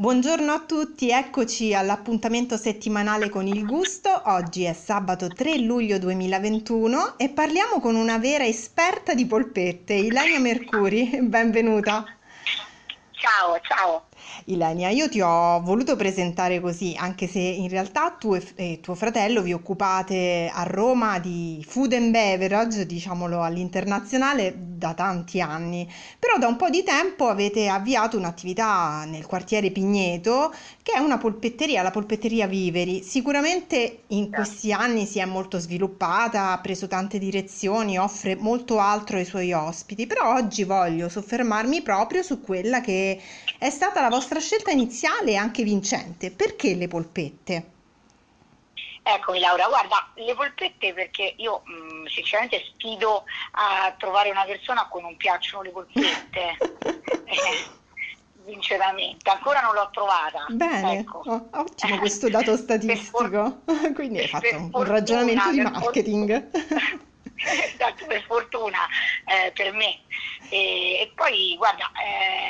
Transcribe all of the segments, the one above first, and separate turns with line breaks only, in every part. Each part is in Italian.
Buongiorno a tutti, eccoci all'appuntamento settimanale con il gusto. Oggi è sabato 3 luglio 2021 e parliamo con una vera esperta di polpette, Ilenia Mercuri. Benvenuta.
Ciao, ciao.
Ilenia, io ti ho voluto presentare così, anche se in realtà tu e tuo fratello vi occupate a Roma di food and beverage, diciamolo all'internazionale, da tanti anni, però da un po' di tempo avete avviato un'attività nel quartiere Pigneto, che è una polpetteria, la polpetteria Viveri. Sicuramente in questi anni si è molto sviluppata, ha preso tante direzioni, offre molto altro ai suoi ospiti, però oggi voglio soffermarmi proprio su quella che è stata la vostra scelta iniziale e anche vincente. Perché le polpette?
Eccomi Laura, guarda, le polpette perché io mh, mm, sinceramente sfido a trovare una persona a cui non piacciono le polpette. eh, sinceramente, ancora non l'ho trovata.
Bene, ecco. oh, ottimo questo dato statistico. For- Quindi hai fatto un, un ragionamento di marketing.
esatto, per fortuna eh, per me. E, e poi, guarda, è un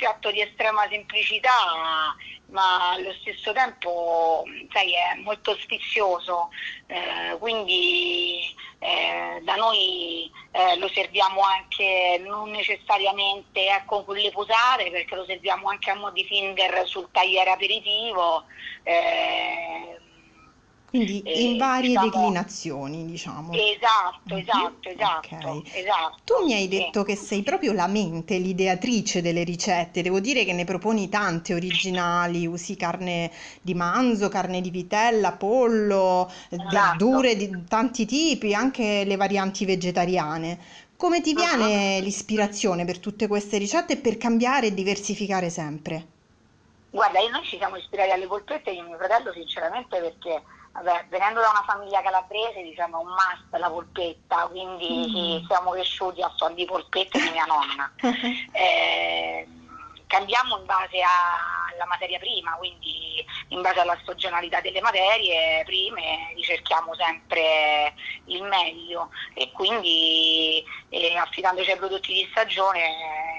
piatto di estrema semplicità, ma allo stesso tempo, sai, è molto sfizioso, eh, quindi eh, da noi eh, lo serviamo anche non necessariamente ecco, con le posate, perché lo serviamo anche a mo' di finger sul tagliere aperitivo
eh, quindi eh, in varie diciamo, declinazioni, diciamo.
Esatto, esatto, esatto, okay. esatto.
Tu mi hai detto sì. che sei proprio la mente, l'ideatrice delle ricette. Devo dire che ne proponi tante originali, usi carne di manzo, carne di vitella, pollo, esatto. verdure di tanti tipi, anche le varianti vegetariane. Come ti viene uh-huh. l'ispirazione per tutte queste ricette e per cambiare e diversificare sempre?
Guarda, noi ci siamo ispirati alle polpette di mio fratello sinceramente perché Vabbè, venendo da una famiglia calabrese, diciamo è un must la polpetta, quindi mm. siamo cresciuti a suon di polpette di mia nonna. eh, cambiamo in base alla materia prima, quindi in base alla stagionalità delle materie prime ricerchiamo sempre il meglio e quindi eh, affidandoci ai prodotti di stagione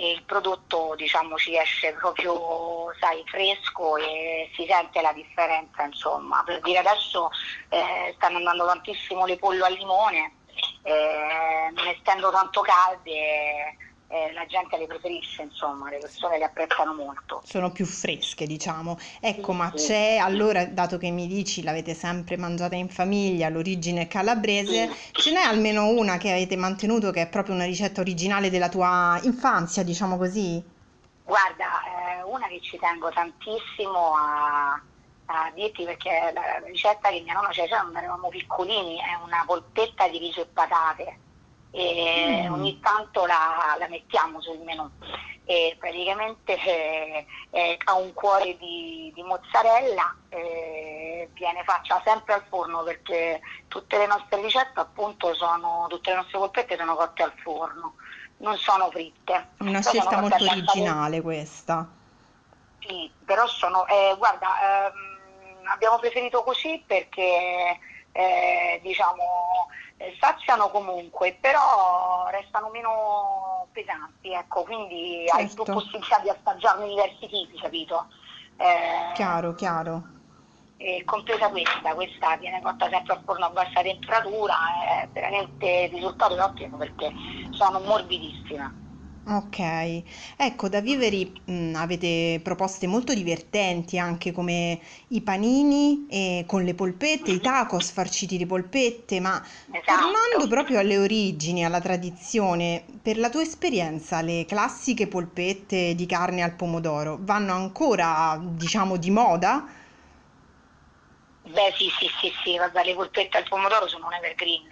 eh, il prodotto diciamo, ci esce proprio sai, fresco e si sente la differenza insomma. Per dire adesso eh, stanno andando tantissimo le pollo al limone, eh, non essendo tanto calde eh, la gente le preferisce, insomma, le persone le apprezzano molto.
Sono più fresche, diciamo. Ecco, sì, ma sì, c'è allora, dato che mi dici l'avete sempre mangiata in famiglia, l'origine calabrese, sì. ce n'è almeno una che avete mantenuto che è proprio una ricetta originale della tua infanzia, diciamo così?
Guarda, eh, una che ci tengo tantissimo a, a dirti perché la, ricetta che mia nonna faceva quando eravamo piccolini è una polpetta di riso e patate e mm. ogni tanto la, la, mettiamo sul menù. E praticamente eh, eh, ha un cuore di, di mozzarella eh, viene fatta sempre al forno perché tutte le nostre ricette appunto sono tutte le nostre polpette sono cotte al forno non sono fritte.
Una scelta molto originale questa.
Sì però sono eh, guarda ehm, abbiamo preferito così perché eh, diciamo saziano comunque, però restano meno pesanti, ecco, quindi certo. hai più certo. possibilità di assaggiarne diversi tipi, capito?
Eh, chiaro, chiaro.
E compresa questa, questa viene cotta sempre a forno a bassa temperatura, è veramente il risultato è ottimo perché sono morbidissime.
Ok, ecco, da Viveri mh, avete proposte molto divertenti anche come i panini e con le polpette, i tacos farciti di polpette, ma
Esatto.
tornando proprio alle origini, alla tradizione, per la tua esperienza, le classiche polpette di carne al pomodoro vanno ancora, diciamo, di moda?
Beh sì, sì, sì, sì, vabbè, le polpette al pomodoro sono un evergreen,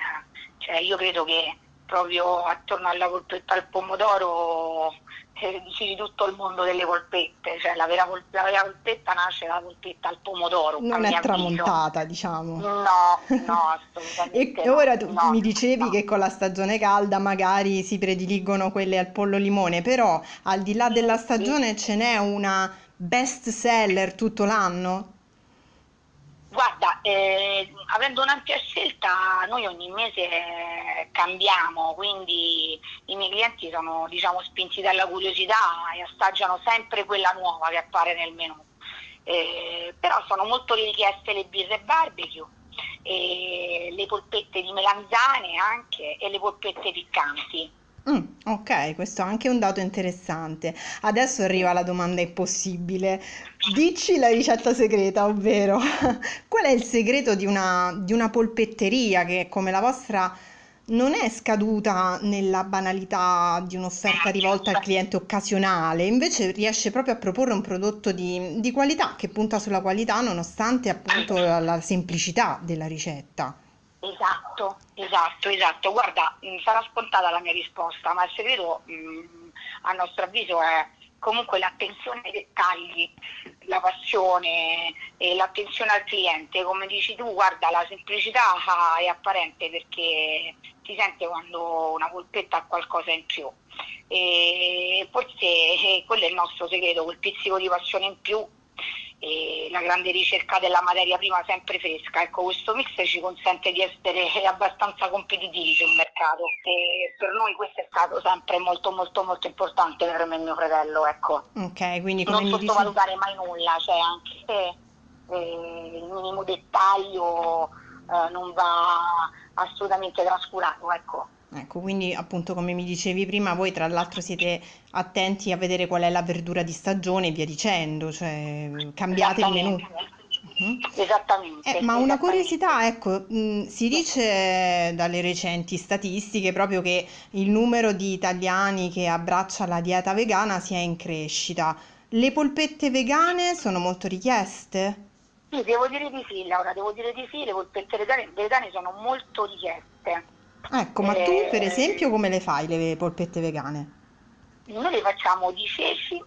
cioè io credo che proprio attorno alla polpetta al pomodoro eh, di tutto il mondo delle polpette, cioè la vera, pol- la vera polpetta nasce dalla polpetta al pomodoro.
Non è tramontata, diciamo.
No, no, assolutamente.
e ora tu no, mi dicevi no. che con la stagione calda magari si prediligono quelle al pollo limone, però al di là della stagione ce n'è una best seller tutto l'anno?
Eh, avendo un'ampia scelta, noi ogni mese cambiamo, quindi i miei clienti sono diciamo, spinti dalla curiosità e assaggiano sempre quella nuova che appare nel menù. Eh, però sono molto richieste le birre barbecue, le polpette di melanzane anche e le polpette piccanti.
Mm, ok, questo è anche un dato interessante. Adesso arriva la domanda impossibile. Dici la ricetta segreta, ovvero qual è il segreto di una, di una polpetteria che come la vostra non è scaduta nella banalità di un'offerta rivolta al cliente occasionale, invece riesce proprio a proporre un prodotto di, di qualità che punta sulla qualità nonostante appunto la semplicità della ricetta.
Esatto, esatto, esatto. Guarda, mh, mm, sarà scontata la mia risposta, ma il segreto mh, mm, a nostro avviso è comunque l'attenzione ai dettagli, la passione e l'attenzione al cliente. Come dici tu, guarda, la semplicità è apparente perché si sente quando una polpetta ha qualcosa in più. E forse eh, quello è il nostro segreto, quel pizzico di passione in più e la grande ricerca della materia prima sempre fresca. Ecco, questo mix ci consente di essere abbastanza competitivi sul mercato e per noi questo è stato sempre molto molto molto importante per me e mio fratello. Ecco.
Ok, quindi come
non sottovalutare dici... mai nulla, cioè anche eh, il minimo dettaglio eh, non va assolutamente trascurato. Ecco.
Ecco, quindi appunto come mi dicevi prima, voi tra l'altro siete attenti a vedere qual è la verdura di stagione e via dicendo, cioè cambiate il menù.
Esattamente.
Eh, ma una curiosità, ecco, mh, si dice dalle recenti statistiche proprio che il numero di italiani che abbraccia la dieta vegana sia in crescita. Le polpette vegane sono molto richieste?
Sì, devo dire di sì, Laura, devo dire di sì, le polpette vegane sono molto richieste.
Ecco, ma tu per esempio come le fai le polpette vegane?
Noi le facciamo di ceci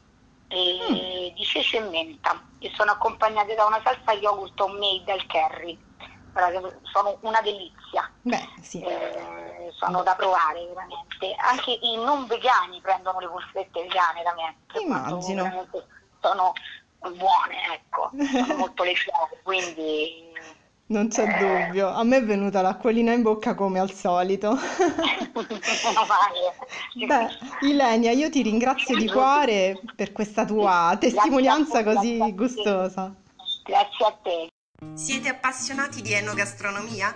e mm. di ceci e menta e sono accompagnate da una salsa yogurt homemade al curry. Sono una delizia.
Beh, sì.
eh, sono da provare veramente. Anche i non vegani prendono le polpette vegane da me.
Immagino.
Sono buone, ecco, sono molto leggere, quindi
non c'è dubbio, a me è venuta l'acquolina in bocca come al solito. Beh, Ilenia, io ti ringrazio di cuore per questa tua testimonianza così gustosa.
Grazie a te.
Siete appassionati di enogastronomia?